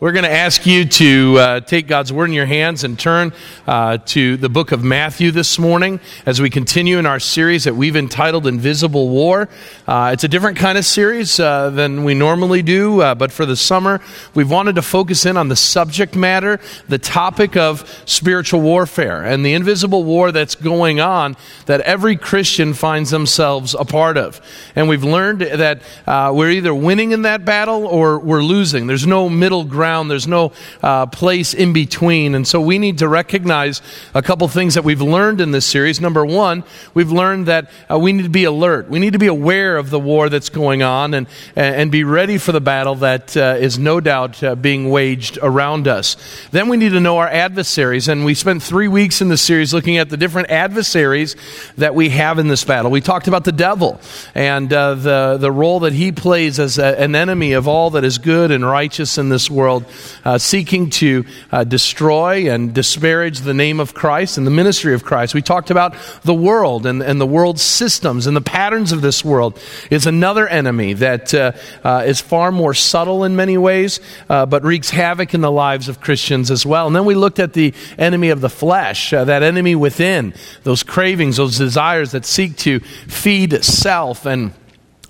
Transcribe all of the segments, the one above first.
we're going to ask you to uh, take God's Word in your hands and turn uh, to the book of Matthew this morning as we continue in our series that we've entitled Invisible War. Uh, it's a different kind of series uh, than we normally do, uh, but for the summer, we've wanted to focus in on the subject matter, the topic of spiritual warfare, and the invisible war that's going on that every Christian finds themselves a part of. And we've learned that uh, we're either winning in that battle or we're losing. There's no middle ground ground. There's no uh, place in between. And so we need to recognize a couple things that we've learned in this series. Number one, we've learned that uh, we need to be alert. We need to be aware of the war that's going on and, and be ready for the battle that uh, is no doubt uh, being waged around us. Then we need to know our adversaries. And we spent three weeks in the series looking at the different adversaries that we have in this battle. We talked about the devil and uh, the, the role that he plays as a, an enemy of all that is good and righteous in this world uh, seeking to uh, destroy and disparage the name of Christ and the ministry of Christ. We talked about the world and, and the world's systems and the patterns of this world is another enemy that uh, uh is far more subtle in many ways, uh, but wreaks havoc in the lives of Christians as well. And then we looked at the enemy of the flesh, uh, that enemy within, those cravings, those desires that seek to feed self and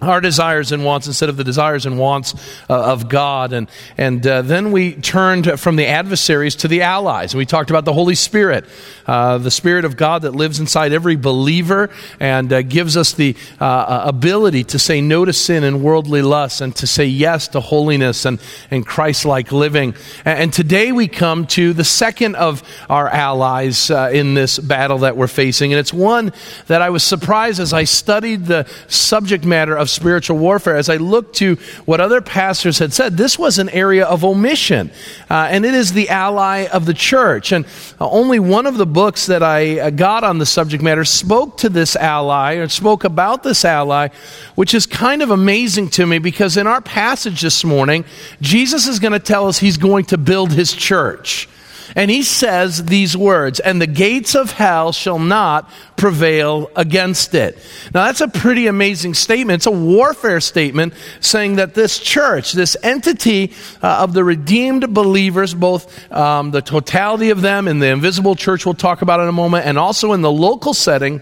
our desires and wants instead of the desires and wants uh, of God. And, and uh, then we turned from the adversaries to the allies. And we talked about the Holy Spirit, uh, the Spirit of God that lives inside every believer and uh, gives us the uh, uh, ability to say no to sin and worldly lusts and to say yes to holiness and, and Christ like living. And, and, today we come to the second of our allies in this battle that we're facing. And it's one that I was surprised as I studied the subject matter of spiritual warfare, as I looked to what other pastors had said, this was an area of omission. Uh, and it is the ally of the church. And uh, only one of the books that I uh, got on the subject matter spoke to this ally or spoke about this ally, which is kind of amazing to me because in our passage this morning, Jesus is going to tell us he's going to build his church. And he says these words, and the gates of hell shall not prevail against it. Now, that's a pretty amazing statement. It's a warfare statement saying that this church, this entity uh, of the redeemed believers, both um, the totality of them in the invisible church we'll talk about in a moment, and also in the local setting,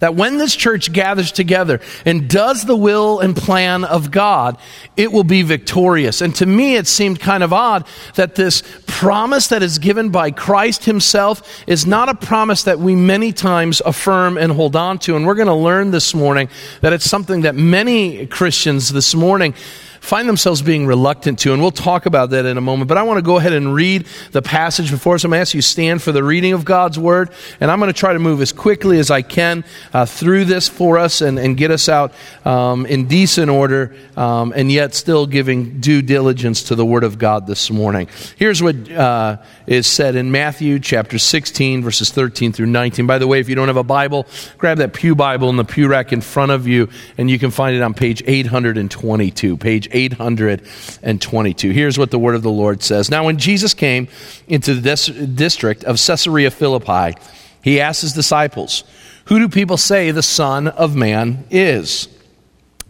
that when this church gathers together and does the will and plan of God, it will be victorious. And to me, it seemed kind of odd that this promise that is given by Christ Himself is not a promise that we many times affirm and hold on to. And we're going to learn this morning that it's something that many Christians this morning find themselves being reluctant to. And we'll talk about that in a moment. But I want to go ahead and read the passage before us. I'm going to ask you to stand for the reading of God's Word. And I'm going to try to move as quickly as I can uh, through this for us and, and get us out um, in decent order um, and yet still giving due diligence to the Word of God this morning. Here's what uh, is said in Matthew chapter 16, verses 13 through 19. By the way, if you don't have a Bible, grab that Pew Bible in the pew rack in front of you, and you can find it on page 822. Page 822. Here's what the word of the Lord says. Now, when Jesus came into the dis- district of Caesarea Philippi, he asked his disciples, Who do people say the Son of Man is?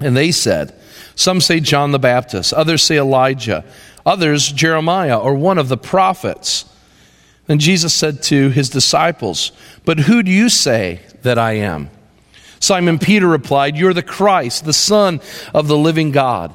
And they said, Some say John the Baptist, others say Elijah, others Jeremiah or one of the prophets. Then Jesus said to his disciples, But who do you say that I am? Simon Peter replied, You're the Christ, the Son of the living God.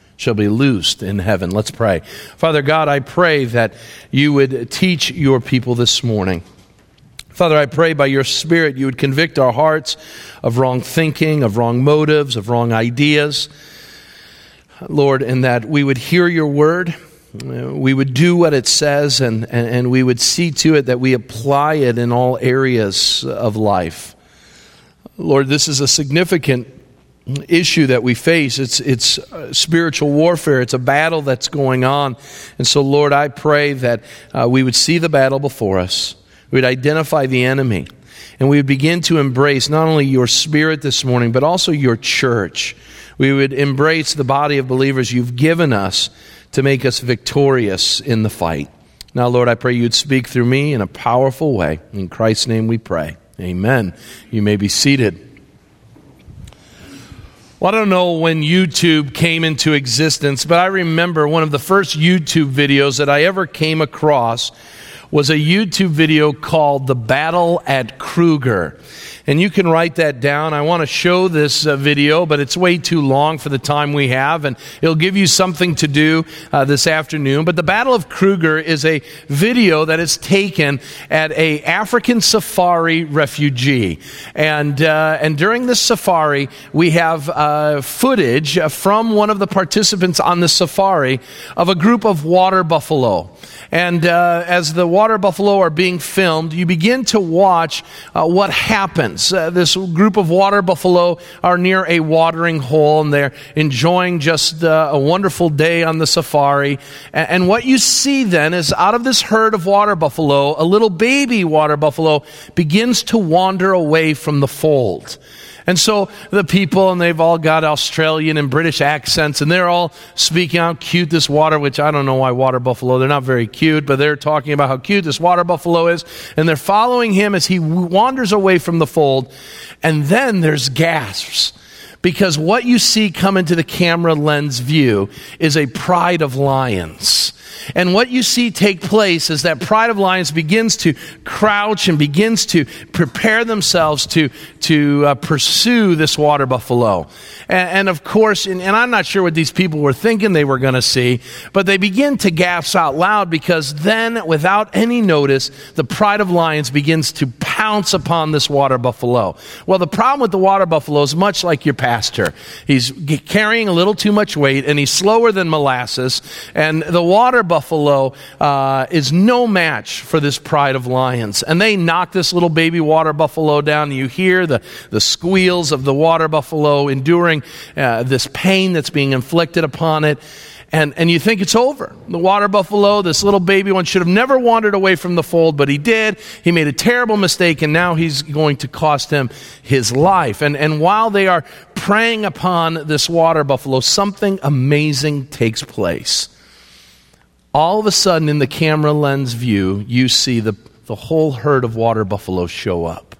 shall be loosed in heaven. Let's pray. Father God, I pray that you would teach your people this morning. Father, I pray by your Spirit you would convict our hearts of wrong thinking, of wrong motives, of wrong ideas. Lord, and that we would hear your word, uh, we would do what it says, and, and, and we would see to it that we apply it in all areas of life. Lord, this is a significant issue that we face. It's, it's uh, spiritual warfare. It's a battle that's going on. And so, Lord, I pray that uh, we would see the battle before us, We would identify the enemy. And we would begin to embrace not only your spirit this morning, but also your church. We would embrace the body of believers you've given us to make us victorious in the fight. Now, Lord, I pray you'd speak through me in a powerful way. In Christ's name we pray. Amen. You may be seated. Well, I don't know when YouTube came into existence, but I remember one of the first YouTube videos that I ever came across was a YouTube video called The Battle at Kruger and you can write that down. I want to show this uh, video, but it's way too long for the time we have, and it'll give you something to do uh, this afternoon. But the Battle of Kruger is a video that is taken at a African safari refugee, and uh, and during this safari, we have uh, footage from one of the participants on the safari of a group of water buffalo. And uh, as the water buffalo are being filmed, you begin to watch uh, what Uh, this group of water buffalo are near a watering hole and they're enjoying just uh, a wonderful day on the safari. And, and what you see then is out of this herd of water buffalo, a little baby water buffalo begins to wander away from the fold. And so the people, and they've all got Australian and British accents, and they're all speaking how cute this water, which I don't know why water buffalo, they're not very cute, but they're talking about how cute this water buffalo is. And they're following him as he wanders away from the fold. And then there's gasps. Because what you see come into the camera lens view is a pride of lions. And what you see take place is that pride of lions begins to crouch and begins to prepare themselves to, to uh, pursue this water buffalo. And, and of course, and, and, I'm not sure what these people were thinking they were going to see, but they begin to gasp out loud because then, without any notice, the pride of lions begins to pounce upon this water buffalo. Well, the problem with the water buffalo is much like your pastor. He's carrying a little too much weight and he's slower than molasses, and the water buffalo uh, is no match for this pride of lions. And they knock this little baby water buffalo down. You hear the, the squeals of the water buffalo enduring uh, this pain that's being inflicted upon it. And, and you think it's over. The water buffalo, this little baby one, should have never wandered away from the fold, but he did. He made a terrible mistake, and now he's going to cost him his life. And, and while they are preying upon this water buffalo, something amazing takes place all of a sudden in the camera lens view, you see the, the whole herd of water buffalo show up.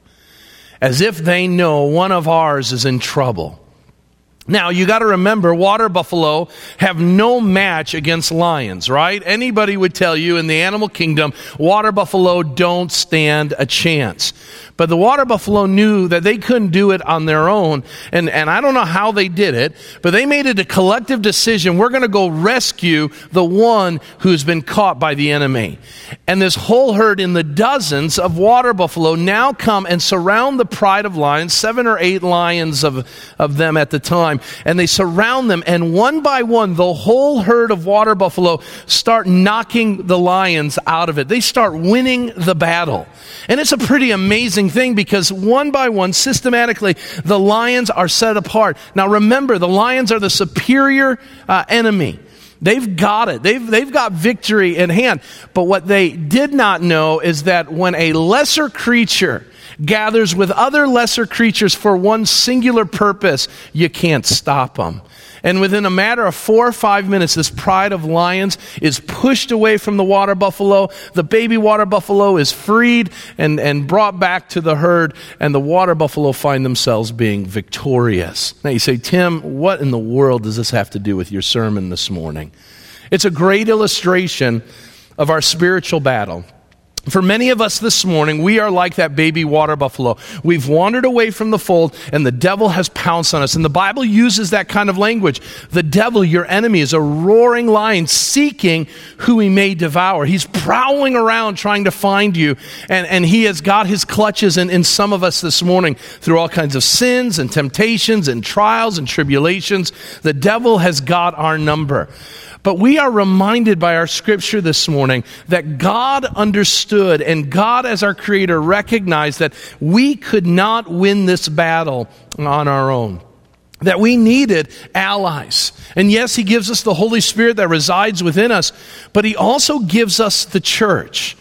As if they know one of ours is in trouble. Now, you got to remember, water buffalo have no match against lions, right? Anybody would tell you in the animal kingdom, water buffalo don't stand a chance. But the water buffalo knew that they couldn't do it on their own. And, and I don't know how they did it, but they made it a collective decision. We're going to go rescue the one who's been caught by the enemy. And this whole herd in the dozens of water buffalo now come and surround the pride of lions, seven or eight lions of, of them at the time. And they surround them. And one by one, the whole herd of water buffalo start knocking the lions out of it. They start winning the battle. And it's a pretty amazing thing because one by one, systematically, the lions are set apart. Now remember, the lions are the superior uh, enemy. They've got it. They've, they've got victory in hand. But what they did not know is that when a lesser creature gathers with other lesser creatures for one singular purpose, you can't stop them. And within a matter of four or five minutes, this pride of lions is pushed away from the water buffalo. The baby water buffalo is freed and, and brought back to the herd, and the water buffalo find themselves being victorious. Now you say, Tim, what in the world does this have to do with your sermon this morning? It's a great illustration of our spiritual battle. For many of us this morning, we are like that baby water buffalo. We've wandered away from the fold and the devil has pounced on us. And the Bible uses that kind of language. The devil, your enemy, is a roaring lion seeking who he may devour. He's prowling around trying to find you. And, and he has got his clutches in, in some of us this morning through all kinds of sins and temptations and trials and tribulations. The devil has got our number. But we are reminded by our scripture this morning that God understood and God, as our creator, recognized that we could not win this battle on our own that we needed allies. And yes, He gives us the Holy Spirit that resides within us, but He also gives us the church.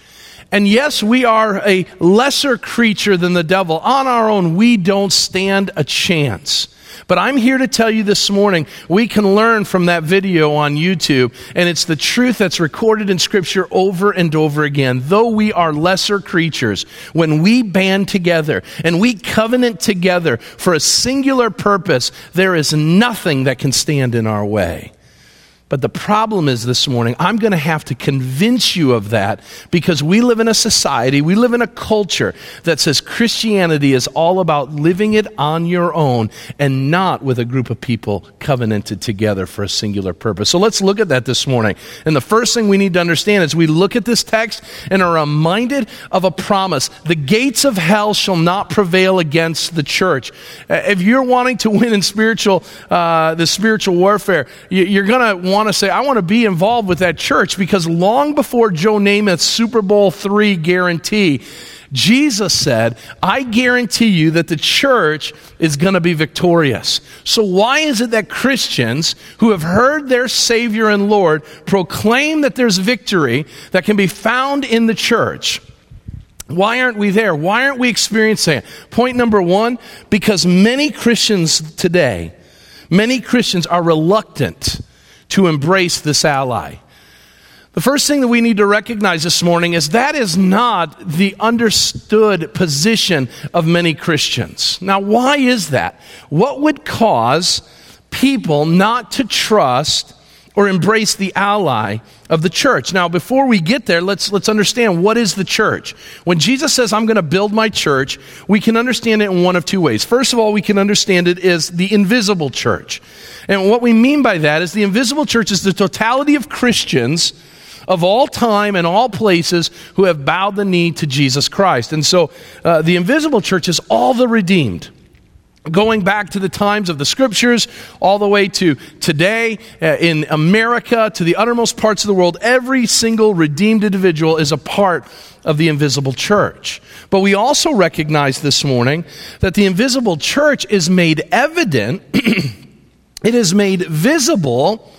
And yes, we are a lesser creature than the devil. On our own, we don't stand a chance. But I'm here to tell you this morning, we can learn from that video on YouTube, and it's the truth that's recorded in Scripture over and over again. Though we are lesser creatures, when we band together and we covenant together for a singular purpose, there is nothing that can stand in our way. But the problem is this morning, I'm going to have to convince you of that because we live in a society, we live in a culture that says Christianity is all about living it on your own and not with a group of people covenanted together for a singular purpose. So let's look at that this morning. And the first thing we need to understand is we look at this text and are reminded of a promise. The gates of hell shall not prevail against the church. If you're wanting to win in spiritual, uh, the spiritual warfare, you're going to want want to say, I want to be involved with that church because long before Joe Namath's Super Bowl three guarantee, Jesus said, I guarantee you that the church is going to be victorious. So, why is it that Christians who have heard their Savior and Lord proclaim that there's victory that can be found in the church? Why aren't we there? Why aren't we experiencing it? Point number one because many Christians today, many Christians are reluctant to embrace this ally. The first thing that we need to recognize this morning is that is not the understood position of many Christians. Now, why is that? What would cause people not to trust or embrace the ally of the church. Now, before we get there, let's, let's understand what is the church. When Jesus says, I'm going to build my church, we can understand it in one of two ways. First of all, we can understand it as the invisible church. And what we mean by that is the invisible church is the totality of Christians of all time and all places who have bowed the knee to Jesus Christ. And so uh, the invisible church is all the redeemed going back to the times of the scriptures, all the way to today uh, in America, to the uttermost parts of the world, every single redeemed individual is a part of the invisible church. But we also recognize this morning that the invisible church is made evident, it is made visible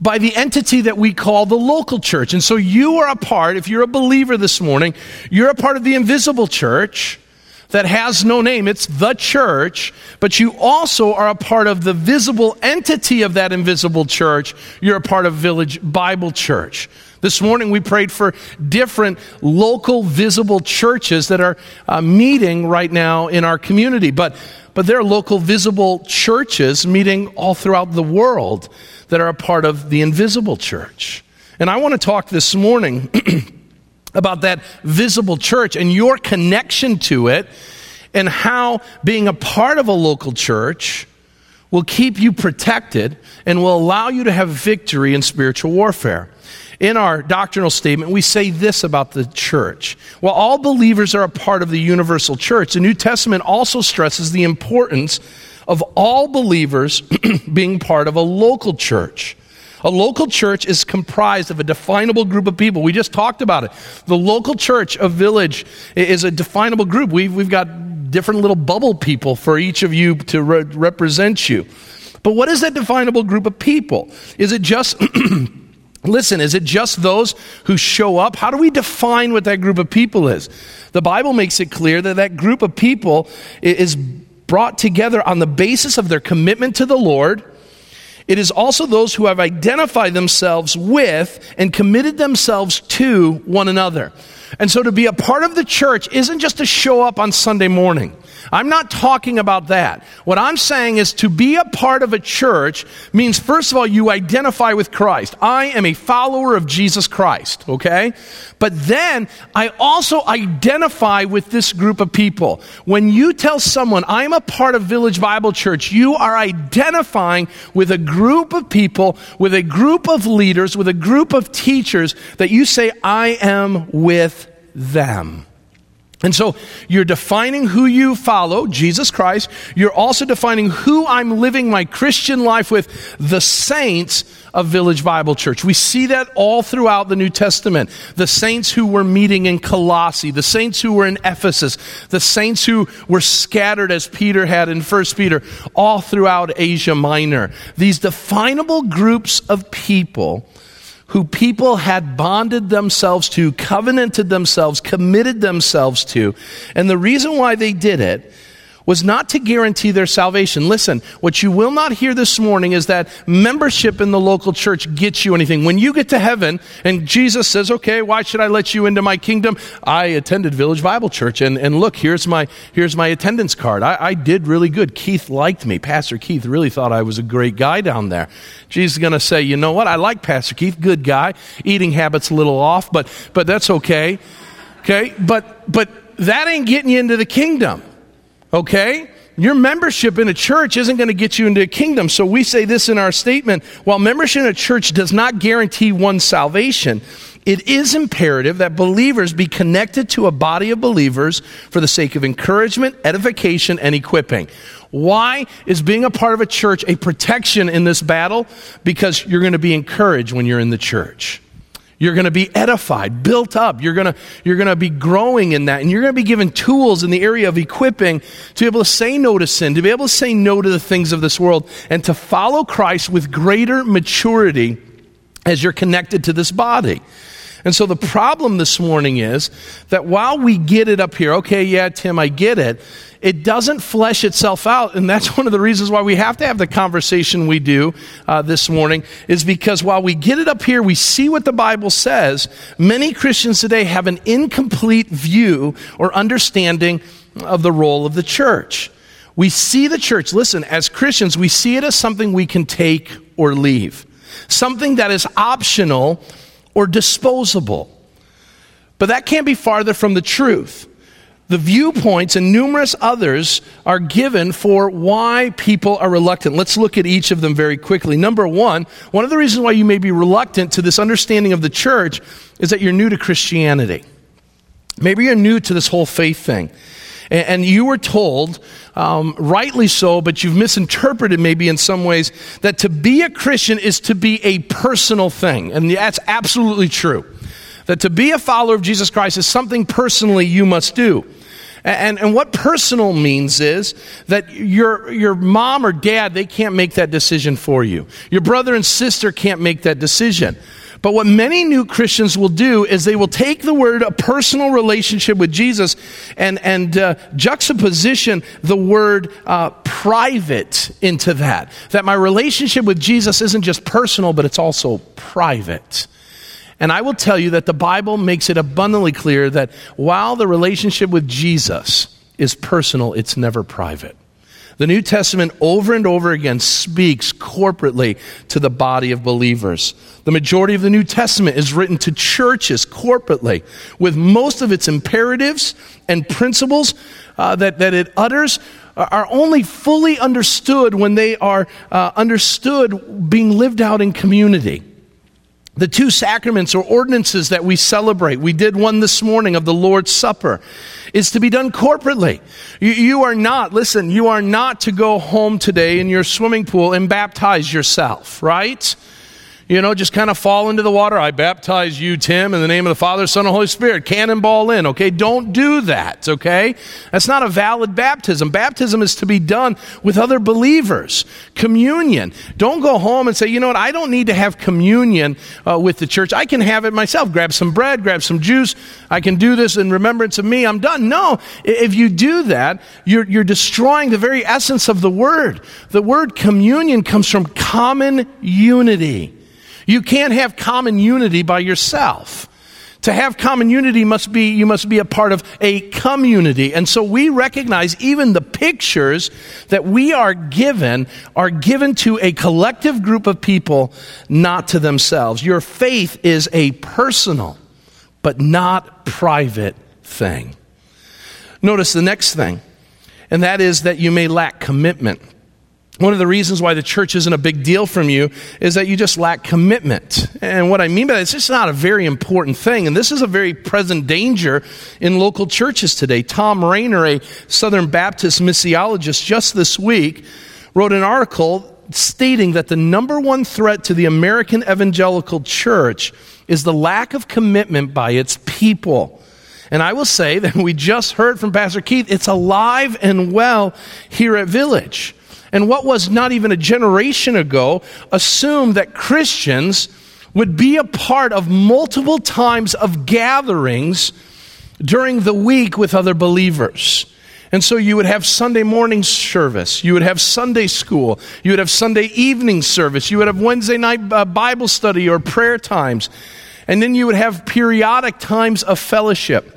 by the entity that we call the local church. And so you are a part, if you're a believer this morning, you're a part of the invisible church that has no name. It's the church, but you also are a part of the visible entity of that invisible church. You're a part of Village Bible Church. This morning we prayed for different local visible churches that are uh, meeting right now in our community, but but there are local visible churches meeting all throughout the world that are a part of the invisible church. And I want to talk this morning about that visible church and your connection to it, and how being a part of a local church will keep you protected and will allow you to have victory in spiritual warfare. In our doctrinal statement, we say this about the church. While all believers are a part of the universal church, the New Testament also stresses the importance of all believers being part of a local church. A local church is comprised of a definable group of people. We just talked about it. The local church, a village, is a definable group. We've, we've got different little bubble people for each of you to re- represent you. But what is that definable group of people? Is it just. Listen, is it just those who show up? How do we define what that group of people is? The Bible makes it clear that that group of people is brought together on the basis of their commitment to the Lord it is also those who have identified themselves with and committed themselves to one another. And so to be a part of the church isn't just to show up on Sunday morning. I'm not talking about that. What I'm saying is to be a part of a church means, first of all, you identify with Christ. I am a follower of Jesus Christ, okay? But then I also identify with this group of people. When you tell someone, I'm a part of Village Bible Church, you are identifying with a group of people, with a group of leaders, with a group of teachers that you say, I am with them. And so you're defining who you follow, Jesus Christ. You're also defining who I'm living my Christian life with, the saints of Village Bible Church. We see that all throughout the New Testament. The saints who were meeting in Colossae, the saints who were in Ephesus, the saints who were scattered as Peter had in 1 Peter, all throughout Asia Minor. These definable groups of people who people had bonded themselves to, covenanted themselves, committed themselves to. And the reason why they did it was not to guarantee their salvation. Listen, what you will not hear this morning is that membership in the local church gets you anything. When you get to heaven and Jesus says, okay, why should I let you into my kingdom? I attended Village Bible Church and, and look, here's my, here's my attendance card. I, I did really good. Keith liked me. Pastor Keith really thought I was a great guy down there. Jesus is going to say, you know what? I like Pastor Keith. Good guy. Eating habits a little off, but, but that's okay. Okay. But, but that ain't getting you into the kingdom. Okay? Your membership in a church isn't going to get you into a kingdom. So we say this in our statement while membership in a church does not guarantee one's salvation, it is imperative that believers be connected to a body of believers for the sake of encouragement, edification, and equipping. Why is being a part of a church a protection in this battle? Because you're going to be encouraged when you're in the church. You're going to be edified, built up. You're going to, you're going to be growing in that. And you're going to be given tools in the area of equipping to be able to say no to sin, to be able to say no to the things of this world, and to follow Christ with greater maturity as you're connected to this body. And so the problem this morning is that while we get it up here, okay, yeah, Tim, I get it, it doesn't flesh itself out. And that's one of the reasons why we have to have the conversation we do uh, this morning, is because while we get it up here, we see what the Bible says, many Christians today have an incomplete view or understanding of the role of the church. We see the church, listen, as Christians, we see it as something we can take or leave, something that is optional or disposable. But that can't be farther from the truth the viewpoints and numerous others are given for why people are reluctant. Let's look at each of them very quickly. Number one, one of the reasons why you may be reluctant to this understanding of the church is that you're new to Christianity. Maybe you're new to this whole faith thing. And you were told, um, rightly so, but you've misinterpreted maybe in some ways, that to be a Christian is to be a personal thing. And that's absolutely true. That to be a follower of Jesus Christ is something personally you must do. And, and what personal means is that your, your mom or dad, they can't make that decision for you. Your brother and sister can't make that decision. But what many new Christians will do is they will take the word a personal relationship with Jesus and, and uh, juxtaposition the word uh, private into that. That my relationship with Jesus isn't just personal, but it's also private. And I will tell you that the Bible makes it abundantly clear that while the relationship with Jesus is personal, it's never private. The New Testament over and over again speaks corporately to the body of believers. The majority of the New Testament is written to churches corporately, with most of its imperatives and principles uh, that, that it utters are only fully understood when they are uh, understood being lived out in community. The two sacraments or ordinances that we celebrate, we did one this morning of the Lord's Supper, is to be done corporately. You, you, are not, listen, you are not to go home today in your swimming pool and baptize yourself, right? You know, just kind of fall into the water. I baptize you, Tim, in the name of the Father, Son, and Holy Spirit. Cannonball in, okay? Don't do that, okay? That's not a valid baptism. Baptism is to be done with other believers. Communion. Don't go home and say, you know what, I don't need to have communion uh, with the church. I can have it myself. Grab some bread, grab some juice. I can do this in remembrance of me. I'm done. No. If you do that, you're, you're destroying the very essence of the word. The word communion comes from common unity. You can't have common unity by yourself. To have common unity must be, you must be a part of a community. And so we recognize even the pictures that we are given are given to a collective group of people, not to themselves. Your faith is a personal, but not private thing. Notice the next thing, and that is that you may lack commitment. One of the reasons why the church isn't a big deal from you is that you just lack commitment. And what I mean by that, it's just not a very important thing. And this is a very present danger in local churches today. Tom Rainer, a Southern Baptist missiologist, just this week wrote an article stating that the number one threat to the American evangelical church is the lack of commitment by its people. And I will say that we just heard from Pastor Keith, it's alive and well here at Village and what was not even a generation ago assumed that Christians would be a part of multiple times of gatherings during the week with other believers. And so you would have Sunday morning service, you would have Sunday school, you would have Sunday evening service, you would have Wednesday night uh, Bible study or prayer times, and then you would have periodic times of fellowship.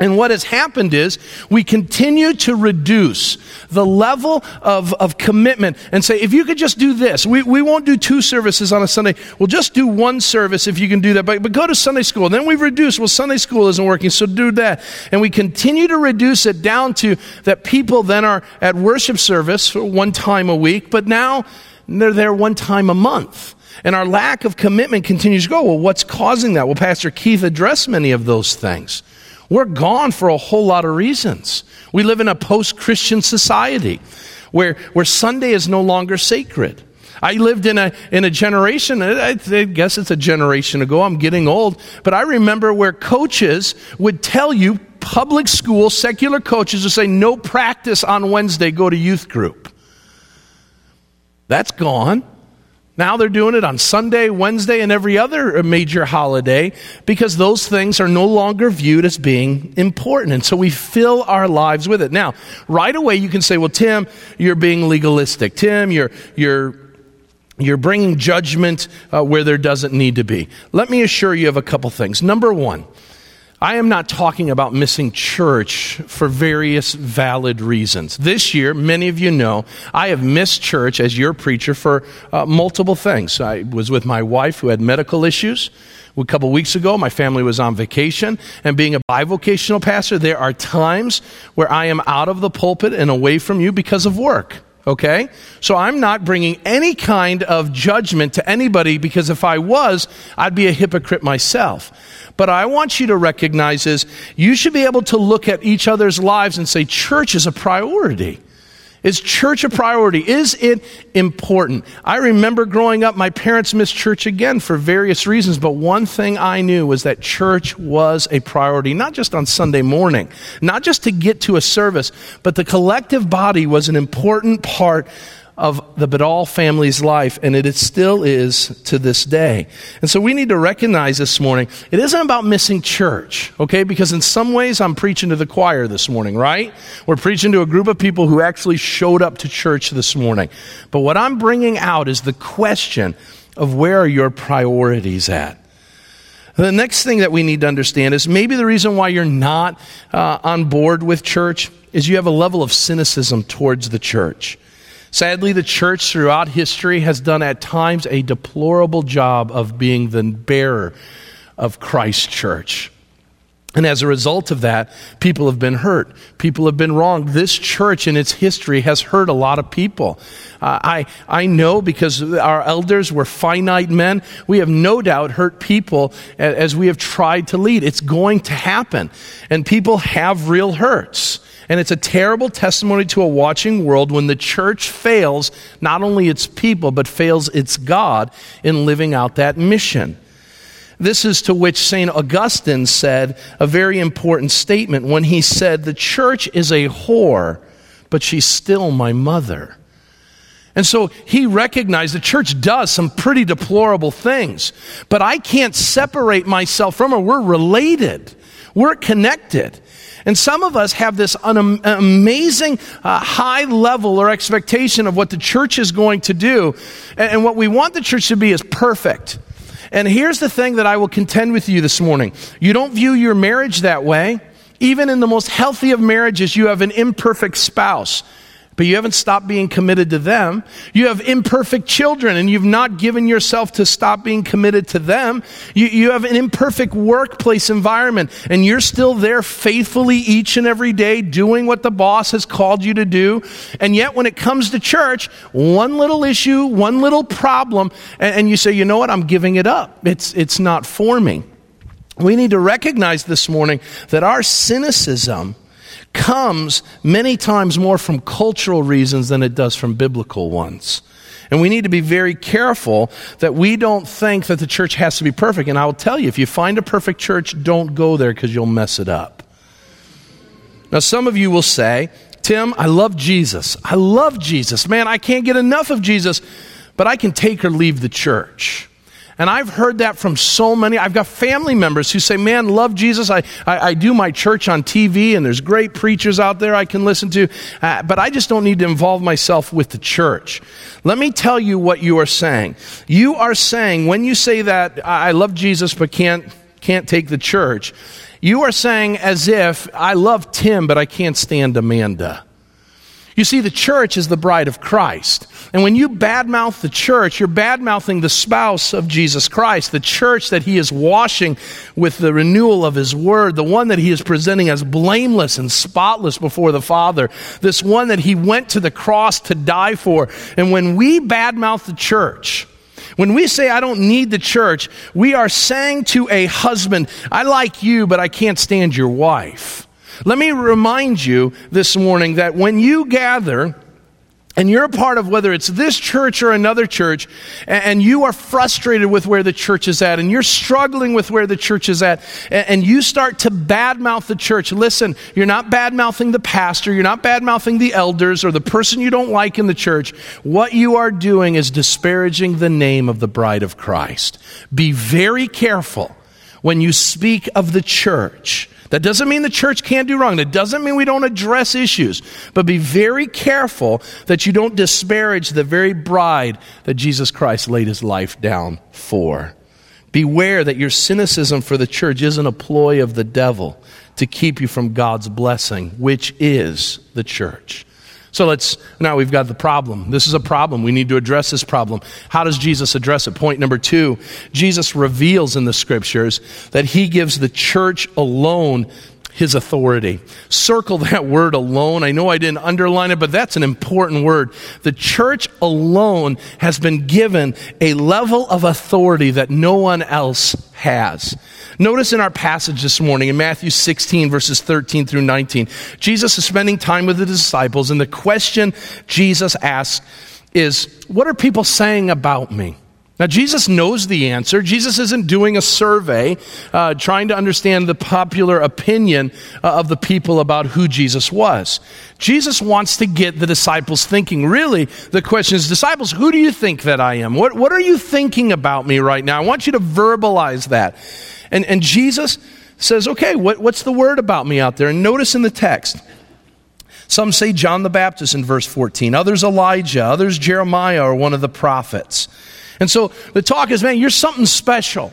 And what has happened is we continue to reduce the level of, of commitment and say, if you could just do this, we, we won't do two services on a Sunday. We'll just do one service if you can do that. But, but go to Sunday school. And then we've reduced, well, Sunday school isn't working, so do that. And we continue to reduce it down to that people then are at worship service one time a week, but now they're there one time a month. And our lack of commitment continues to go. Well, what's causing that? Well, Pastor Keith addressed many of those things. We're gone for a whole lot of reasons. We live in a post Christian society where, where Sunday is no longer sacred. I lived in a, in a generation, I, I guess it's a generation ago, I'm getting old, but I remember where coaches would tell you, public school, secular coaches would say, no practice on Wednesday, go to youth group. That's gone. Now they're doing it on Sunday, Wednesday, and every other major holiday because those things are no longer viewed as being important. And so we fill our lives with it. Now, right away you can say, well, Tim, you're being legalistic. Tim, you're, you're, you're bringing judgment uh, where there doesn't need to be. Let me assure you of a couple things. Number one, I am not talking about missing church for various valid reasons. This year, many of you know, I have missed church as your preacher for uh, multiple things. I was with my wife who had medical issues. A couple weeks ago, my family was on vacation, and being a bivocational pastor, there are times where I am out of the pulpit and away from you because of work. Okay? So I'm not bringing any kind of judgment to anybody because if I was, I'd be a hypocrite myself. But I want you to recognize is you should be able to look at each other's lives and say, church is a priority. Is church a priority? Is it important? I remember growing up, my parents missed church again for various reasons, but one thing I knew was that church was a priority, not just on Sunday morning, not just to get to a service, but the collective body was an important part of the Badal family's life, and it still is to this day. And so we need to recognize this morning, it isn't about missing church, okay? Because in some ways I'm preaching to the choir this morning, right? We're preaching to a group of people who actually showed up to church this morning. But what I'm bringing out is the question of where are your priorities at? The next thing that we need to understand is maybe the reason why you're not uh, on board with church is you have a level of cynicism towards the church. Sadly, the church throughout history has done at times a deplorable job of being the bearer of Christ's church. And as a result of that, people have been hurt. People have been wrong. This church in its history has hurt a lot of people. Uh, I, I know because our elders were finite men. We have no doubt hurt people as we have tried to lead. It's going to happen. And people have real hurts. And it's a terrible testimony to a watching world when the church fails not only its people, but fails its God in living out that mission. This is to which St. Augustine said a very important statement when he said, The church is a whore, but she's still my mother. And so he recognized the church does some pretty deplorable things, but I can't separate myself from her. We're related, we're connected. And some of us have this un- amazing uh, high level or expectation of what the church is going to do. And, and what we want the church to be is perfect. And here's the thing that I will contend with you this morning you don't view your marriage that way. Even in the most healthy of marriages, you have an imperfect spouse but you haven't stopped being committed to them. You have imperfect children and you've not given yourself to stop being committed to them. You, you have an imperfect workplace environment and you're still there faithfully each and every day doing what the boss has called you to do. And yet when it comes to church, one little issue, one little problem, and, and you say, you know what, I'm giving it up. It's, it's not for me. We need to recognize this morning that our cynicism comes many times more from cultural reasons than it does from biblical ones. And we need to be very careful that we don't think that the church has to be perfect. And I will tell you, if you find a perfect church, don't go there because you'll mess it up. Now, some of you will say, Tim, I love Jesus. I love Jesus. Man, I can't get enough of Jesus, but I can take or leave the church. And I've heard that from so many. I've got family members who say, Man, love Jesus. I, I, I do my church on TV, and there's great preachers out there I can listen to, uh, but I just don't need to involve myself with the church. Let me tell you what you are saying. You are saying, when you say that, I love Jesus, but can't, can't take the church, you are saying as if I love Tim, but I can't stand Amanda. You see, the church is the bride of Christ. And when you badmouth the church, you're badmouthing the spouse of Jesus Christ, the church that he is washing with the renewal of his word, the one that he is presenting as blameless and spotless before the Father, this one that he went to the cross to die for. And when we badmouth the church, when we say, I don't need the church, we are saying to a husband, I like you, but I can't stand your wife. Let me remind you this morning that when you gather, and you're a part of whether it's this church or another church, and you are frustrated with where the church is at, and you're struggling with where the church is at, and you start to badmouth the church, listen, you're not badmouthing the pastor, you're not badmouthing the elders or the person you don't like in the church. What you are doing is disparaging the name of the bride of Christ. Be very careful when you speak of the church that doesn't mean the church can't do wrong. That doesn't mean we don't address issues. But be very careful that you don't disparage the very bride that Jesus Christ laid his life down for. Beware that your cynicism for the church isn't a ploy of the devil to keep you from God's blessing, which is the church. So let's, now we've got the problem. This is a problem. We need to address this problem. How does Jesus address it? Point number two Jesus reveals in the scriptures that he gives the church alone his authority. Circle that word alone. I know I didn't underline it, but that's an important word. The church alone has been given a level of authority that no one else has. Notice in our passage this morning in Matthew 16, verses 13 through 19, Jesus is spending time with the disciples, and the question Jesus asks is, What are people saying about me? Now, Jesus knows the answer. Jesus isn't doing a survey uh, trying to understand the popular opinion uh, of the people about who Jesus was. Jesus wants to get the disciples thinking. Really, the question is, disciples, who do you think that I am? What, what are you thinking about me right now? I want you to verbalize that. And, and Jesus says, okay, what, what's the word about me out there? And notice in the text, some say John the Baptist in verse 14, others Elijah, others Jeremiah or one of the prophets. And so the talk is, man, you're something special.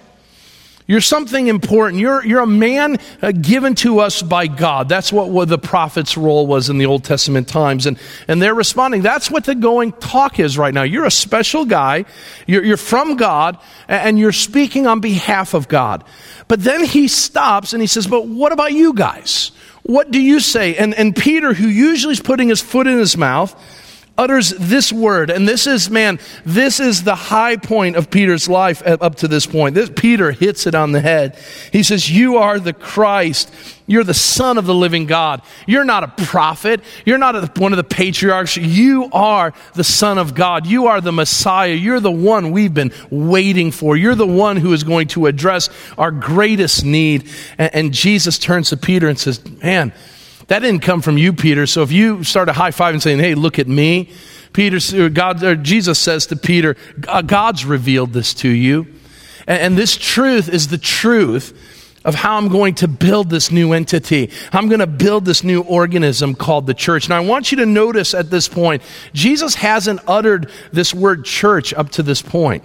You're something important. You're, you're a man uh, given to us by God. That's what, what the prophet's role was in the Old Testament times. And, and they're responding. That's what the going talk is right now. You're a special guy. You're, you're from God and you're speaking on behalf of God. But then he stops and he says, but what about you guys? What do you say? And, and Peter, who usually is putting his foot in his mouth, utters this word. And this is, man, this is the high point of Peter's life up to this point. This, Peter hits it on the head. He says, You are the Christ. You're the Son of the living God. You're not a prophet. You're not a, one of the patriarchs. You are the Son of God. You are the Messiah. You're the one we've been waiting for. You're the one who is going to address our greatest need. and, and Jesus turns to Peter and says, Man, that didn't come from you, Peter. So if you start a high five and saying, hey, look at me, Peter, God, or Jesus says to Peter, uh, God's revealed this to you. And, and this truth is the truth of how I'm going to build this new entity. I'm going to build this new organism called the church. Now, I want you to notice at this point, Jesus hasn't uttered this word church up to this point.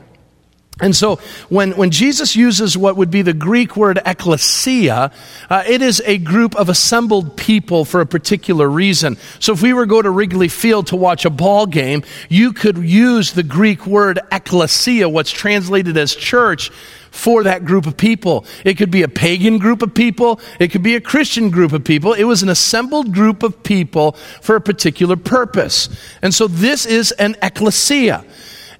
And so when, when Jesus uses what would be the Greek word ecclesia, uh, it is a group of assembled people for a particular reason. So if we were to go to Wrigley Field to watch a ball game, you could use the Greek word ecclesia, what's translated as church, for that group of people. It could be a pagan group of people. It could be a Christian group of people. It was an assembled group of people for a particular purpose. And so this is an ecclesia.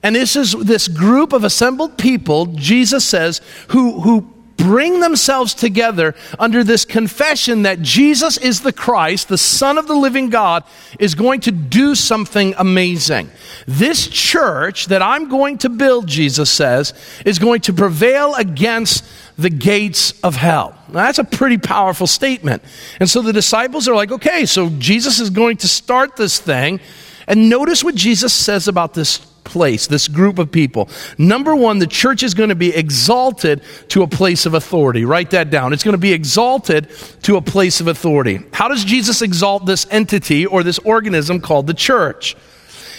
And this is this group of assembled people, Jesus says, who, who bring themselves together under this confession that Jesus is the Christ, the Son of the living God, is going to do something amazing. This church that I'm going to build, Jesus says, is going to prevail against the gates of hell. Now, that's a pretty powerful statement. And so the disciples are like, okay, so Jesus is going to start this thing. And notice what Jesus says about this place, this group of people. Number one, the church is going to be exalted to a place of authority. Write that down. It's going to be exalted to a place of authority. How does Jesus exalt this entity or this organism called the church?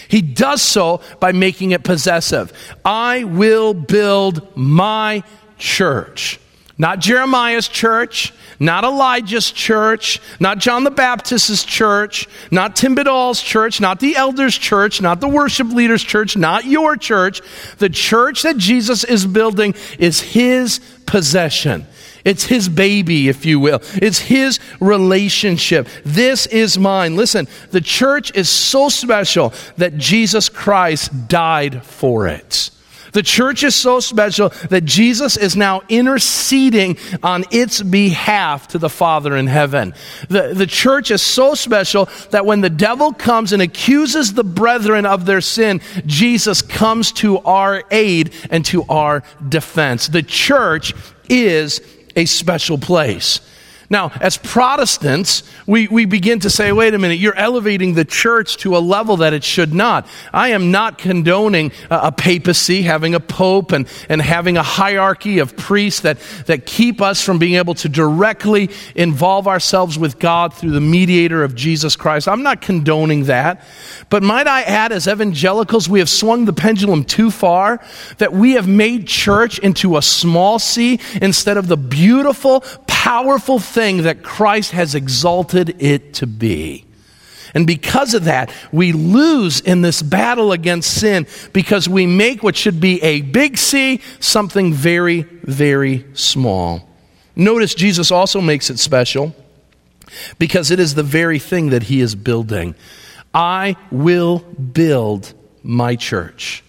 He does so by making it possessive. I will build my church. Not Jeremiah's church, not Elijah's church, not John the Baptist's church, not Tim Biddall's church, not the elders' church, not the worship leader's church, not your church. The church that Jesus is building is his possession. It's his baby, if you will. It's his relationship. This is mine. Listen, the church is so special that Jesus Christ died for it. The church is so special that Jesus is now interceding on its behalf to the Father in heaven. The, the church is so special that when the devil comes and accuses the brethren of their sin, Jesus comes to our aid and to our defense. The church is a special place. Now, as Protestants, we, we begin to say, wait a minute, you're elevating the church to a level that it should not. I am not condoning a, a, papacy, having a pope and, and having a hierarchy of priests that, that keep us from being able to directly involve ourselves with God through the mediator of Jesus Christ. I'm not condoning that. But might I add, as evangelicals, we have swung the pendulum too far, that we have made church into a small c instead of the beautiful, powerful thing that Christ has exalted it to be. And because of that, we lose in this battle against sin because we make what should be a big C something very, very small. Notice Jesus also makes it special because it is the very thing that he is building. I will build my church.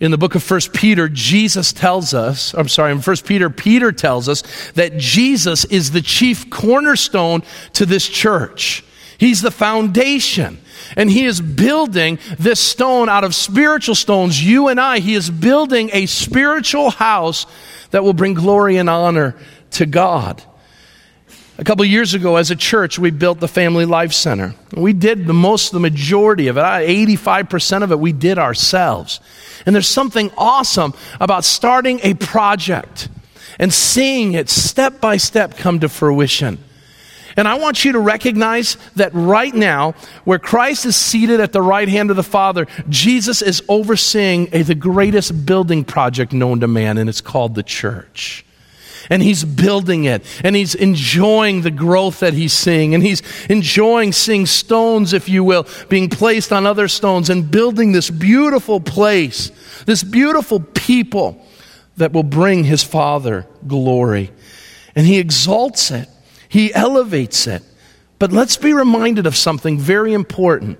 In the book of First Peter, Jesus tells us, I'm sorry, in First Peter, Peter tells us that Jesus is the chief cornerstone to this church. He's the foundation. And he is building this stone out of spiritual stones, you and I. He is building a spiritual house that will bring glory and honor to God. A couple years ago, as a church, we built the Family Life Center. We did the most, the majority of it, 85% of it, we did ourselves. And there's something awesome about starting a project and seeing it step by step come to fruition. And I want you to recognize that right now, where Christ is seated at the right hand of the Father, Jesus is overseeing a, the greatest building project known to man, and it's called the church and he's building it and he's enjoying the growth that he's seeing and he's enjoying seeing stones if you will being placed on other stones and building this beautiful place this beautiful people that will bring his father glory. And he exalts it. He elevates it. But let's be reminded of something very important.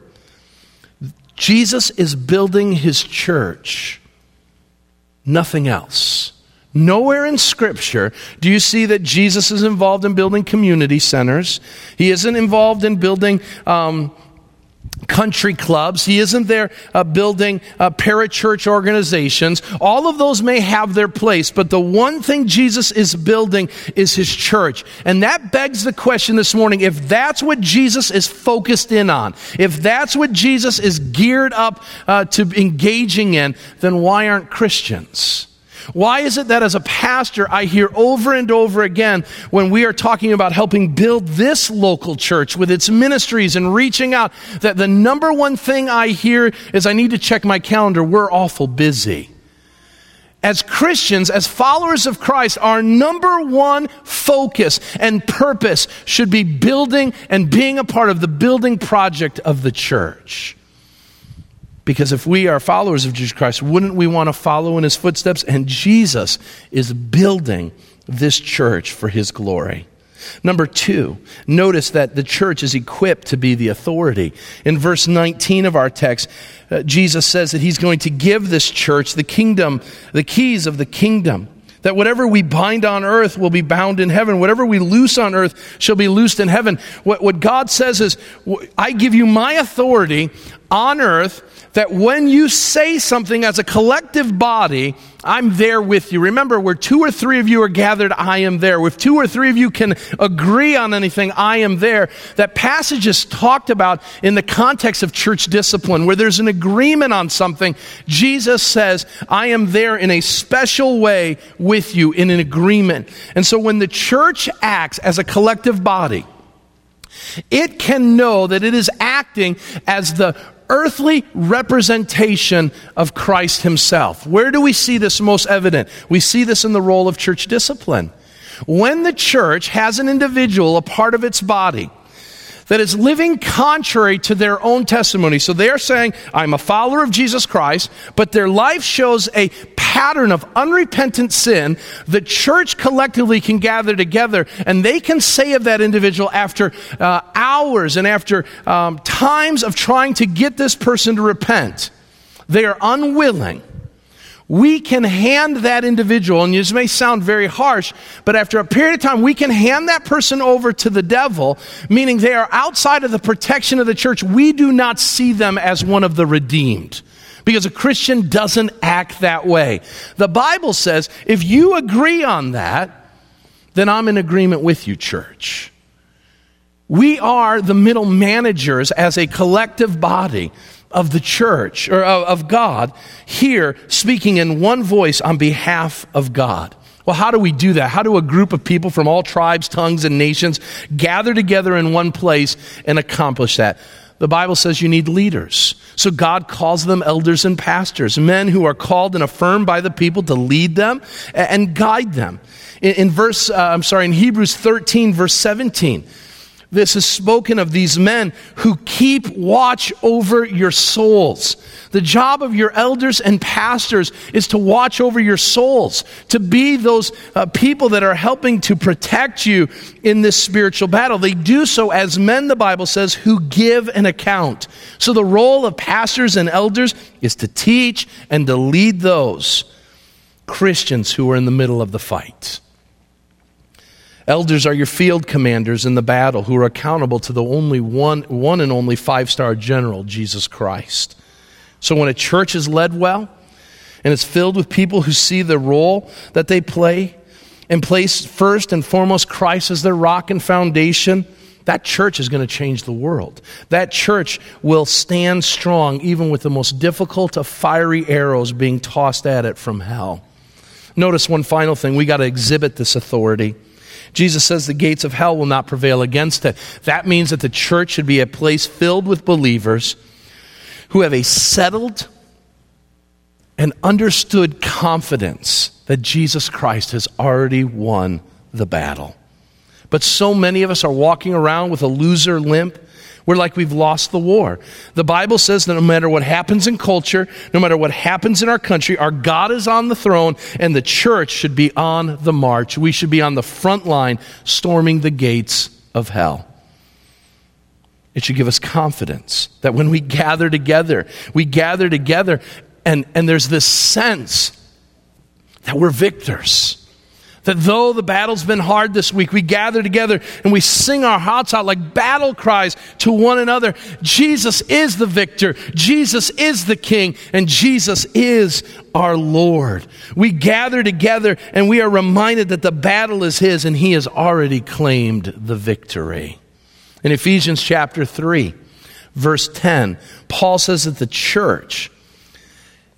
Jesus is building his church. Nothing else Nowhere in Scripture do you see that Jesus is involved in building community centers. He isn't involved in building um, country clubs. He isn't there uh, building uh, parachurch organizations. All of those may have their place, but the one thing Jesus is building is his church. And that begs the question this morning if that's what Jesus is focused in on, if that's what Jesus is geared up uh, to engaging in, then why aren't Christians? Why is it that as a pastor, I hear over and over again when we are talking about helping build this local church with its ministries and reaching out, that the number one thing I hear is I need to check my calendar. We're awful busy. As Christians, as followers of Christ, our number one focus and purpose should be building and being a part of the building project of the church. Because if we are followers of Jesus Christ, wouldn't we want to follow in his footsteps? And Jesus is building this church for his glory. Number two, notice that the church is equipped to be the authority. In verse 19 of our text, uh, Jesus says that he's going to give this church the kingdom, the keys of the kingdom. That whatever we bind on earth will be bound in heaven. Whatever we loose on earth shall be loosed in heaven. What, what God says is, I give you my authority on earth that when you say something as a collective body, I'm there with you. Remember, where two or three of you are gathered, I am there. If two or three of you can agree on anything, I am there. That passage is talked about in the context of church discipline, where there's an agreement on something. Jesus says, I am there in a special way with you, in an agreement. And so when the church acts as a collective body, it can know that it is acting as the earthly representation of Christ himself. Where do we see this most evident? We see this in the role of church discipline. When the church has an individual, a part of its body, that is living contrary to their own testimony. So they are saying, I'm a follower of Jesus Christ, but their life shows a pattern of unrepentant sin. The church collectively can gather together and they can say of that individual after uh, hours and after um, times of trying to get this person to repent, they are unwilling we can hand that individual, and this may sound very harsh, but after a period of time, we can hand that person over to the devil, meaning they are outside of the protection of the church. We do not see them as one of the redeemed. Because a Christian doesn't act that way. The Bible says if you agree on that, then I'm in agreement with you, church. We are the middle managers as a collective body of the church or of God here speaking in one voice on behalf of God. Well, how do we do that? How do a group of people from all tribes, tongues, and nations gather together in one place and accomplish that? The Bible says you need leaders. So God calls them elders and pastors, men who are called and affirmed by the people to lead them and guide them. In, in verse, uh, I'm sorry, in Hebrews 13, verse 17, this is spoken of these men who keep watch over your souls. The job of your elders and pastors is to watch over your souls, to be those uh, people that are helping to protect you in this spiritual battle. They do so as men, the Bible says, who give an account. So the role of pastors and elders is to teach and to lead those Christians who are in the middle of the fight. Elders are your field commanders in the battle who are accountable to the only one, one and only five star general, Jesus Christ. So when a church is led well and it's filled with people who see the role that they play and place first and foremost Christ as their rock and foundation, that church is going to change the world. That church will stand strong even with the most difficult of fiery arrows being tossed at it from hell. Notice one final thing we got to exhibit this authority. Jesus says the gates of hell will not prevail against it. That means that the church should be a place filled with believers who have a settled and understood confidence that Jesus Christ has already won the battle. But so many of us are walking around with a loser limp we're like we've lost the war. The Bible says that no matter what happens in culture, no matter what happens in our country, our God is on the throne and the church should be on the march. We should be on the front line storming the gates of hell. It should give us confidence that when we gather together, we gather together and, and there's this sense that we're victors that though the battle's been hard this week, we gather together and we sing our hearts out like battle cries to one another. Jesus is the victor. Jesus is the king and Jesus is our Lord. We gather together and we are reminded that the battle is his and he has already claimed the victory. In Ephesians chapter 3, verse 10, Paul says that the church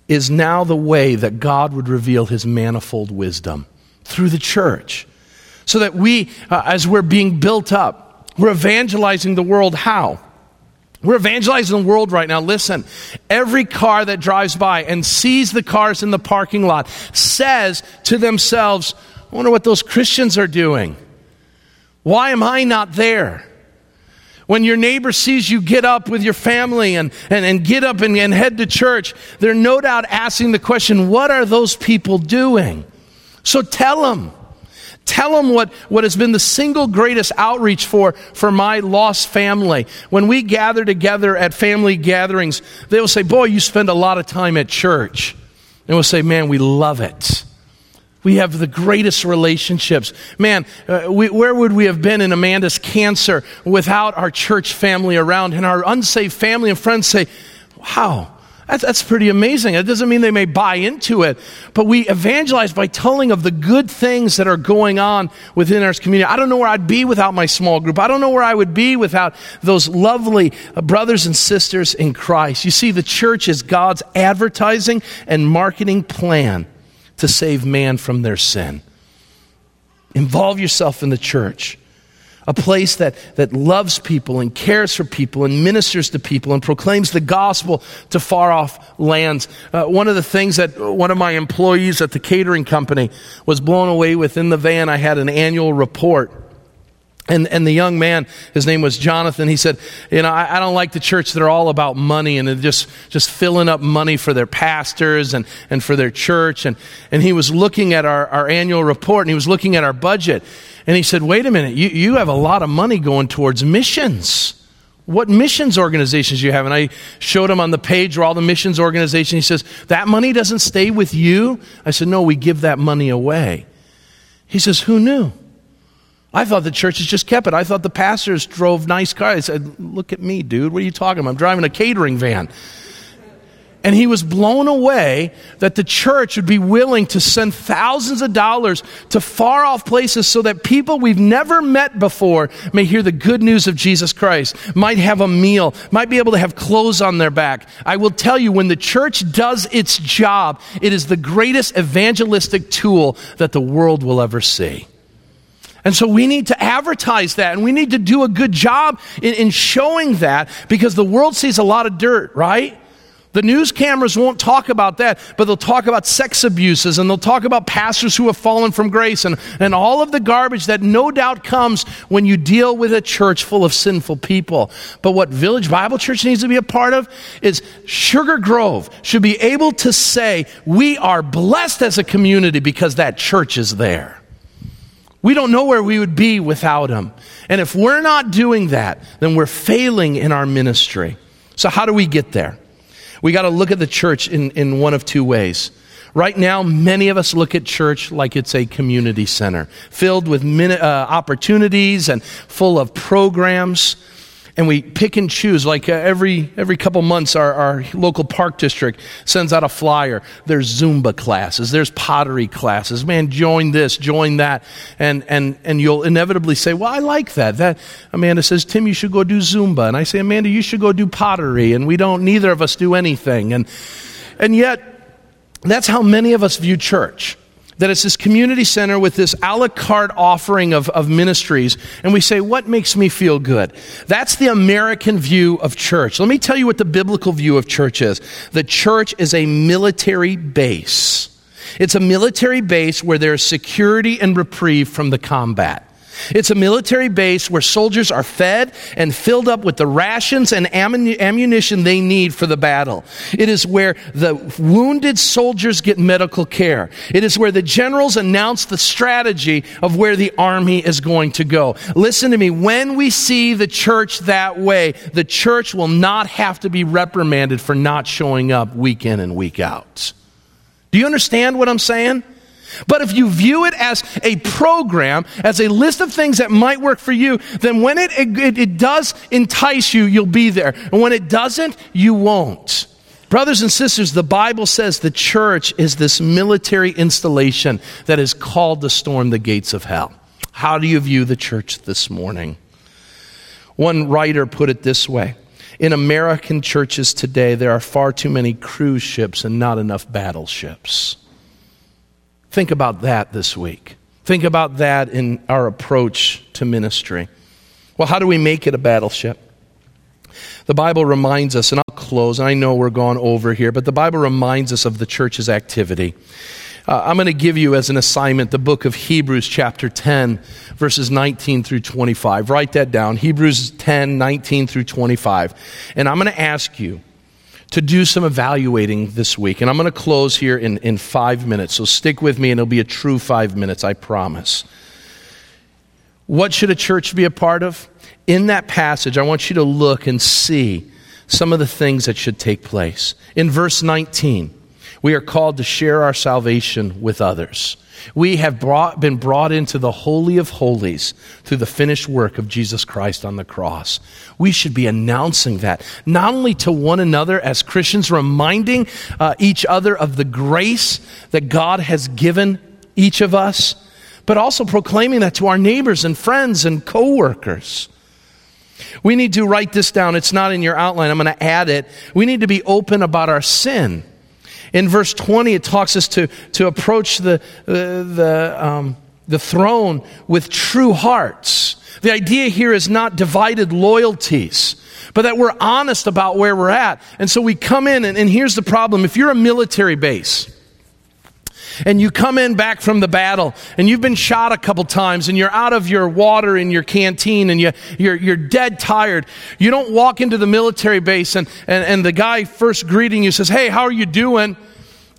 is now the way that God would reveal his manifold wisdom through the church. So that we, uh, as we're being built up, we're evangelizing the world. How? We're evangelizing the world right now. Listen, every car that drives by and sees the cars in the parking lot says to themselves, I wonder what those Christians are doing. Why am I not there? When your neighbor sees you get up with your family and, and, and get up and, and head to church, they're no doubt asking the question, what are those people doing? So tell them. Tell them what, what has been the single greatest outreach for, for my lost family. When we gather together at family gatherings, they will say, Boy, you spend a lot of time at church. And we'll say, Man, we love it. We have the greatest relationships. Man, uh, we, where would we have been in Amanda's cancer without our church family around? And our unsaved family and friends say, Wow, That's, that's pretty amazing. It doesn't mean they may buy into it, but we evangelize by telling of the good things that are going on within our community. I don't know where I'd be without my small group. I don't know where I would be without those lovely uh, brothers and sisters in Christ. You see, the church is God's advertising and marketing plan to save man from their sin. Involve yourself in the church a place that, that loves people and cares for people and ministers to people and proclaims the gospel to far off lands. Uh, one of the things that one of my employees at the catering company was blown away with in the van, I had an annual report. And, and the young man, his name was Jonathan, he said, You know, I, I don't like the church that are all about money and just, just filling up money for their pastors and, and for their church. And, and he was looking at our, our annual report and he was looking at our budget. And he said, Wait a minute, you, you have a lot of money going towards missions. What missions organizations do you have? And I showed him on the page where all the missions organizations, he says, That money doesn't stay with you? I said, No, we give that money away. He says, Who knew? I thought the churches just kept it. I thought the pastors drove nice cars. I said, Look at me, dude. What are you talking about? I'm driving a catering van. And he was blown away that the church would be willing to send thousands of dollars to far off places so that people we've never met before may hear the good news of Jesus Christ, might have a meal, might be able to have clothes on their back. I will tell you, when the church does its job, it is the greatest evangelistic tool that the world will ever see. And so we need to advertise that and we need to do a good job in, in showing that because the world sees a lot of dirt, right? The news cameras won't talk about that, but they'll talk about sex abuses and they'll talk about pastors who have fallen from grace and, and all of the garbage that no doubt comes when you deal with a church full of sinful people. But what Village Bible Church needs to be a part of is Sugar Grove should be able to say, We are blessed as a community because that church is there. We don't know where we would be without them. And if we're not doing that, then we're failing in our ministry. So, how do we get there? We got to look at the church in, in one of two ways. Right now, many of us look at church like it's a community center, filled with uh, opportunities and full of programs and we pick and choose. Like uh, every every couple months, our, our local park district sends out a flyer. There's Zumba classes, there's pottery classes. Man, join this, join that, and and and you'll inevitably say, "Well, I like that." That Amanda says, "Tim, you should go do Zumba," and I say, "Amanda, you should go do pottery," and we don't. Neither of us do anything, and and yet. That's how many of us view church that it's this community center with this a la carte offering of, of ministries, and we say, What makes me feel good? That's the American view of church. Let me tell you what the biblical view of church is the church is a military base. It's a military base where there's security and reprieve from the combat. It's a military base where soldiers are fed and filled up with the rations and ammunition they need for the battle. It is where the wounded soldiers get medical care. It is where the generals announce the strategy of where the army is going to go. Listen to me. When we see the church that way, the church will not have to be reprimanded for not showing up week in and week out. Do you understand what I'm saying? But if you view it as a program, as a list of things that might work for you, then when it, it, it, does entice you, you'll be there. And when it doesn't, you won't. Brothers and sisters, the Bible says the church is this military installation that is called to storm the gates of hell. How do you view the church this morning? One writer put it this way In American churches today, there are far too many cruise ships and not enough battleships. Think about that this week. Think about that in our approach to ministry. Well, how do we make it a battleship? The Bible reminds us, and I'll close, I know we're going over here, but the Bible reminds us of the church's activity. Uh, I'm going to give you as an assignment the book of Hebrews, chapter 10, verses 19 through 25. Write that down Hebrews 10, 19 through 25. And I'm going to ask you to do some evaluating this week. And I'm going to close here in, in five minutes. So stick with me, and it'll be a true five minutes, I promise. What should a church be a part of? In that passage, I want you to look and see some of the things that should take place. In verse 19, we are called to share our salvation with others. We have brought, been brought into the Holy of Holies through the finished work of Jesus Christ on the cross. We should be announcing that, not only to one another as Christians, reminding uh, each other of the grace that God has given each of us, but also proclaiming that to our neighbors and friends and coworkers. We need to write this down. It's not in your outline. I'm going to add it. We need to be open about our sin. In verse 20, it talks us to, to approach the, the, the, um, the throne with true hearts. The idea here is not divided loyalties, but that we're honest about where we're at. And so we come in, and, and here's the problem. If you're a military base, and you come in back from the battle and you've been shot a couple times and you're out of your water in your canteen and you, you're, you're dead tired. You don't walk into the military base and, and, and the guy first greeting you says, Hey, how are you doing?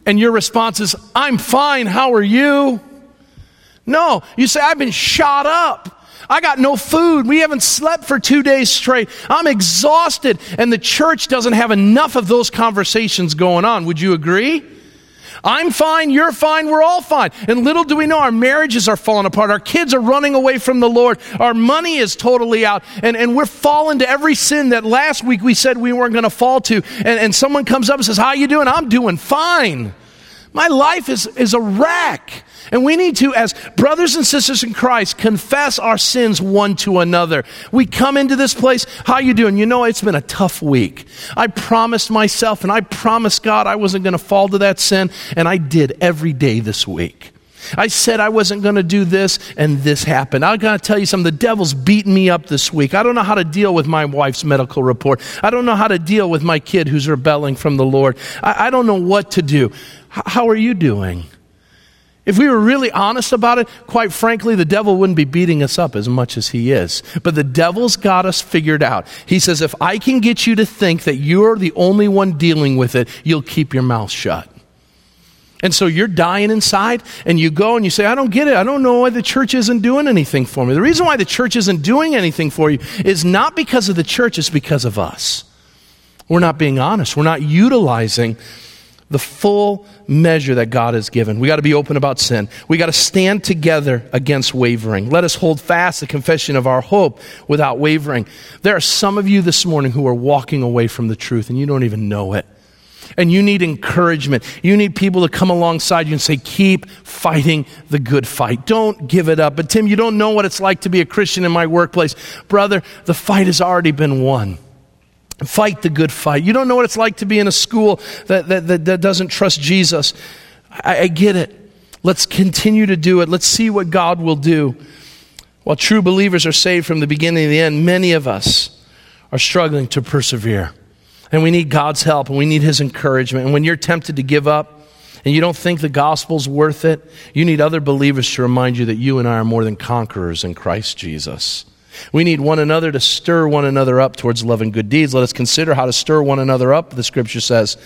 And your response is, I'm fine. How are you? No, you say, I've been shot up. I got no food. We haven't slept for two days straight. I'm exhausted. And the church doesn't have enough of those conversations going on. Would you agree? I'm fine, you're fine, we're all fine. And little do we know, our marriages are falling apart. Our kids are running away from the Lord. Our money is totally out. And, and we're falling to every sin that last week we said we weren't going to fall to. And, and someone comes up and says, How you doing? I'm doing fine. My life is, is a wreck. And we need to, as brothers and sisters in Christ, confess our sins one to another. We come into this place, how you doing? You know, it's been a tough week. I promised myself and I promised God I wasn't going to fall to that sin, and I did every day this week. I said I wasn't going to do this, and this happened. I got to tell you something. The devil's beating me up this week. I don't know how to deal with my wife's medical report. I don't know how to deal with my kid who's rebelling from the Lord. I, I don't know what to do. H- how are you doing? If we were really honest about it, quite frankly, the devil wouldn't be beating us up as much as he is. But the devil's got us figured out. He says, if I can get you to think that you're the only one dealing with it, you'll keep your mouth shut. And so you're dying inside, and you go and you say, I don't get it. I don't know why the church isn't doing anything for me. The reason why the church isn't doing anything for you is not because of the church, it's because of us. We're not being honest. We're not utilizing the full measure that God has given. We got to be open about sin. We got to stand together against wavering. Let us hold fast the confession of our hope without wavering. There are some of you this morning who are walking away from the truth and you don't even know it. And you need encouragement. You need people to come alongside you and say, keep fighting the good fight. Don't give it up. But Tim, you don't know what it's like to be a Christian in my workplace. Brother, the fight has already been won. Fight the good fight. You don't know what it's like to be in a school that, that, that, that doesn't trust Jesus. I, I get it. Let's continue to do it. Let's see what God will do. While true believers are saved from the beginning to the end, many of us are struggling to persevere. And we need God's help and we need His encouragement. And when you're tempted to give up and you don't think the gospel's worth it, you need other believers to remind you that you and I are more than conquerors in Christ Jesus. We need one another to stir one another up towards love and good deeds. Let us consider how to stir one another up, the scripture says,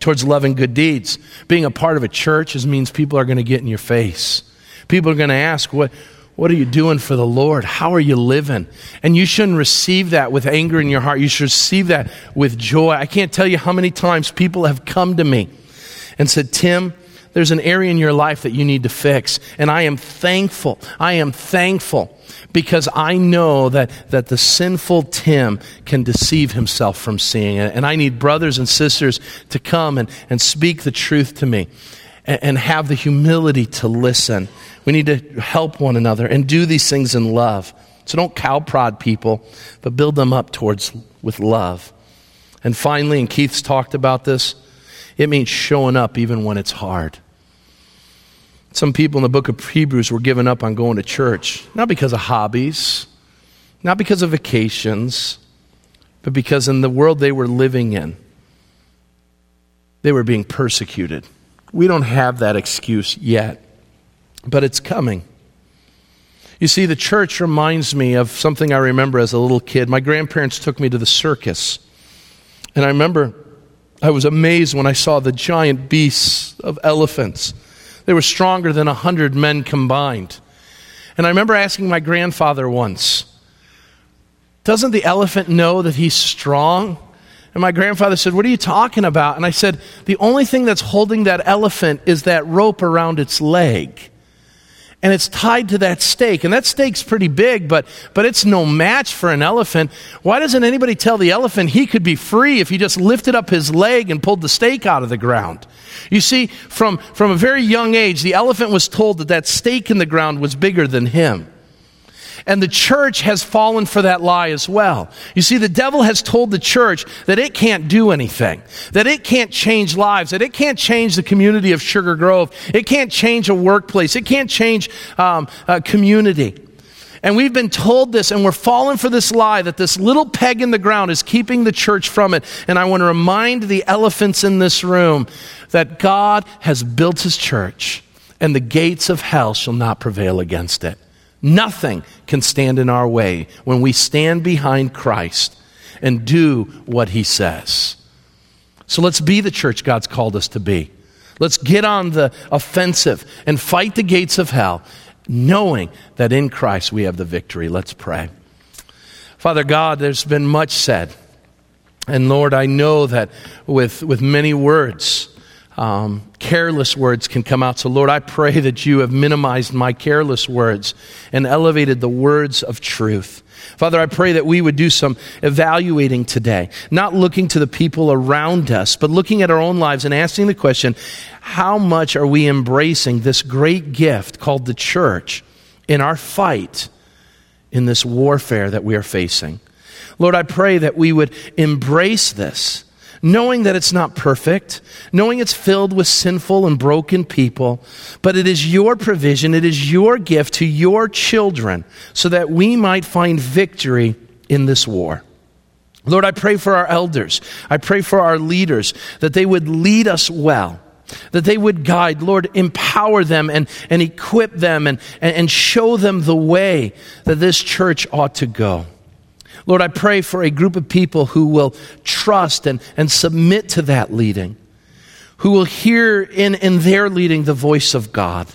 towards love and good deeds. Being a part of a church is, means people are going to get in your face. People are going to ask, what, what are you doing for the Lord? How are you living? And you shouldn't receive that with anger in your heart. You should receive that with joy. I can't tell you how many times people have come to me and said, Tim, there's an area in your life that you need to fix. And I am thankful. I am thankful because I know that, that the sinful Tim can deceive himself from seeing it. And I need brothers and sisters to come and, and speak the truth to me and, and have the humility to listen. We need to help one another and do these things in love. So don't cow prod people, but build them up towards with love. And finally, and Keith's talked about this, it means showing up even when it's hard. Some people in the book of Hebrews were giving up on going to church, not because of hobbies, not because of vacations, but because in the world they were living in, they were being persecuted. We don't have that excuse yet, but it's coming. You see, the church reminds me of something I remember as a little kid. My grandparents took me to the circus. And I remember I was amazed when I saw the giant beasts of elephants they were stronger than a hundred men combined. And I remember asking my grandfather once, Doesn't the elephant know that he's strong? And my grandfather said, What are you talking about? And I said, The only thing that's holding that elephant is that rope around its leg. And it's tied to that stake. And that stake's pretty big, but, but it's no match for an elephant. Why doesn't anybody tell the elephant he could be free if he just lifted up his leg and pulled the stake out of the ground? You see, from, from a very young age, the elephant was told that that stake in the ground was bigger than him. And the church has fallen for that lie as well. You see, the devil has told the church that it can't do anything, that it can't change lives, that it can't change the community of Sugar Grove, it can't change a workplace, it can't change um, a community. And we've been told this, and we're falling for this lie that this little peg in the ground is keeping the church from it. And I want to remind the elephants in this room that God has built his church, and the gates of hell shall not prevail against it. Nothing can stand in our way when we stand behind Christ and do what he says. So let's be the church God's called us to be. Let's get on the offensive and fight the gates of hell, knowing that in Christ we have the victory. Let's pray. Father God, there's been much said. And Lord, I know that with, with many words, um, careless words can come out. So, Lord, I pray that you have minimized my careless words and elevated the words of truth. Father, I pray that we would do some evaluating today, not looking to the people around us, but looking at our own lives and asking the question how much are we embracing this great gift called the church in our fight in this warfare that we are facing? Lord, I pray that we would embrace this knowing that it's not perfect, knowing it's filled with sinful and broken people, but it is your provision, it is your gift to your children so that we might find victory in this war. Lord, I pray for our elders. I pray for our leaders that they would lead us well that they would guide. Lord, empower them and, and equip them and, and, show them the way that this church ought to go. Lord, I pray for a group of people who will trust and, and submit to that leading, who will hear in, in their leading the voice of God.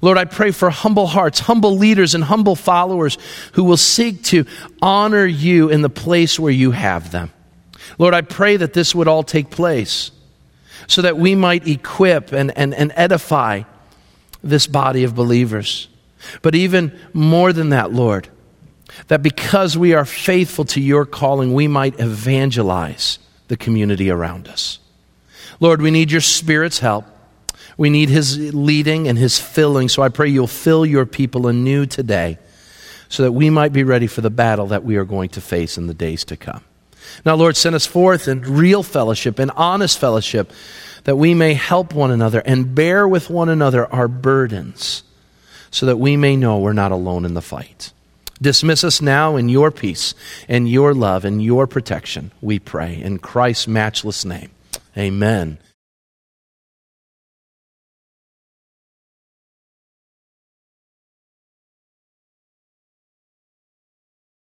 Lord, I pray for humble hearts, humble leaders, and humble followers who will seek to honor you in the place where you have them. Lord, I pray that this would all take place so that we might equip and, and, and edify this body of believers. But even more than that, Lord, that because we are faithful to your calling, we might evangelize the community around us. Lord, we need your Spirit's help. We need his leading and his filling. So I pray you'll fill your people anew today so that we might be ready for the battle that we are going to face in the days to come. Now, Lord, send us forth in real fellowship and honest fellowship that we may help one another and bear with one another our burdens so that we may know we're not alone in the fight. Dismiss us now in your peace and your love and your protection, we pray. In Christ's matchless name, amen.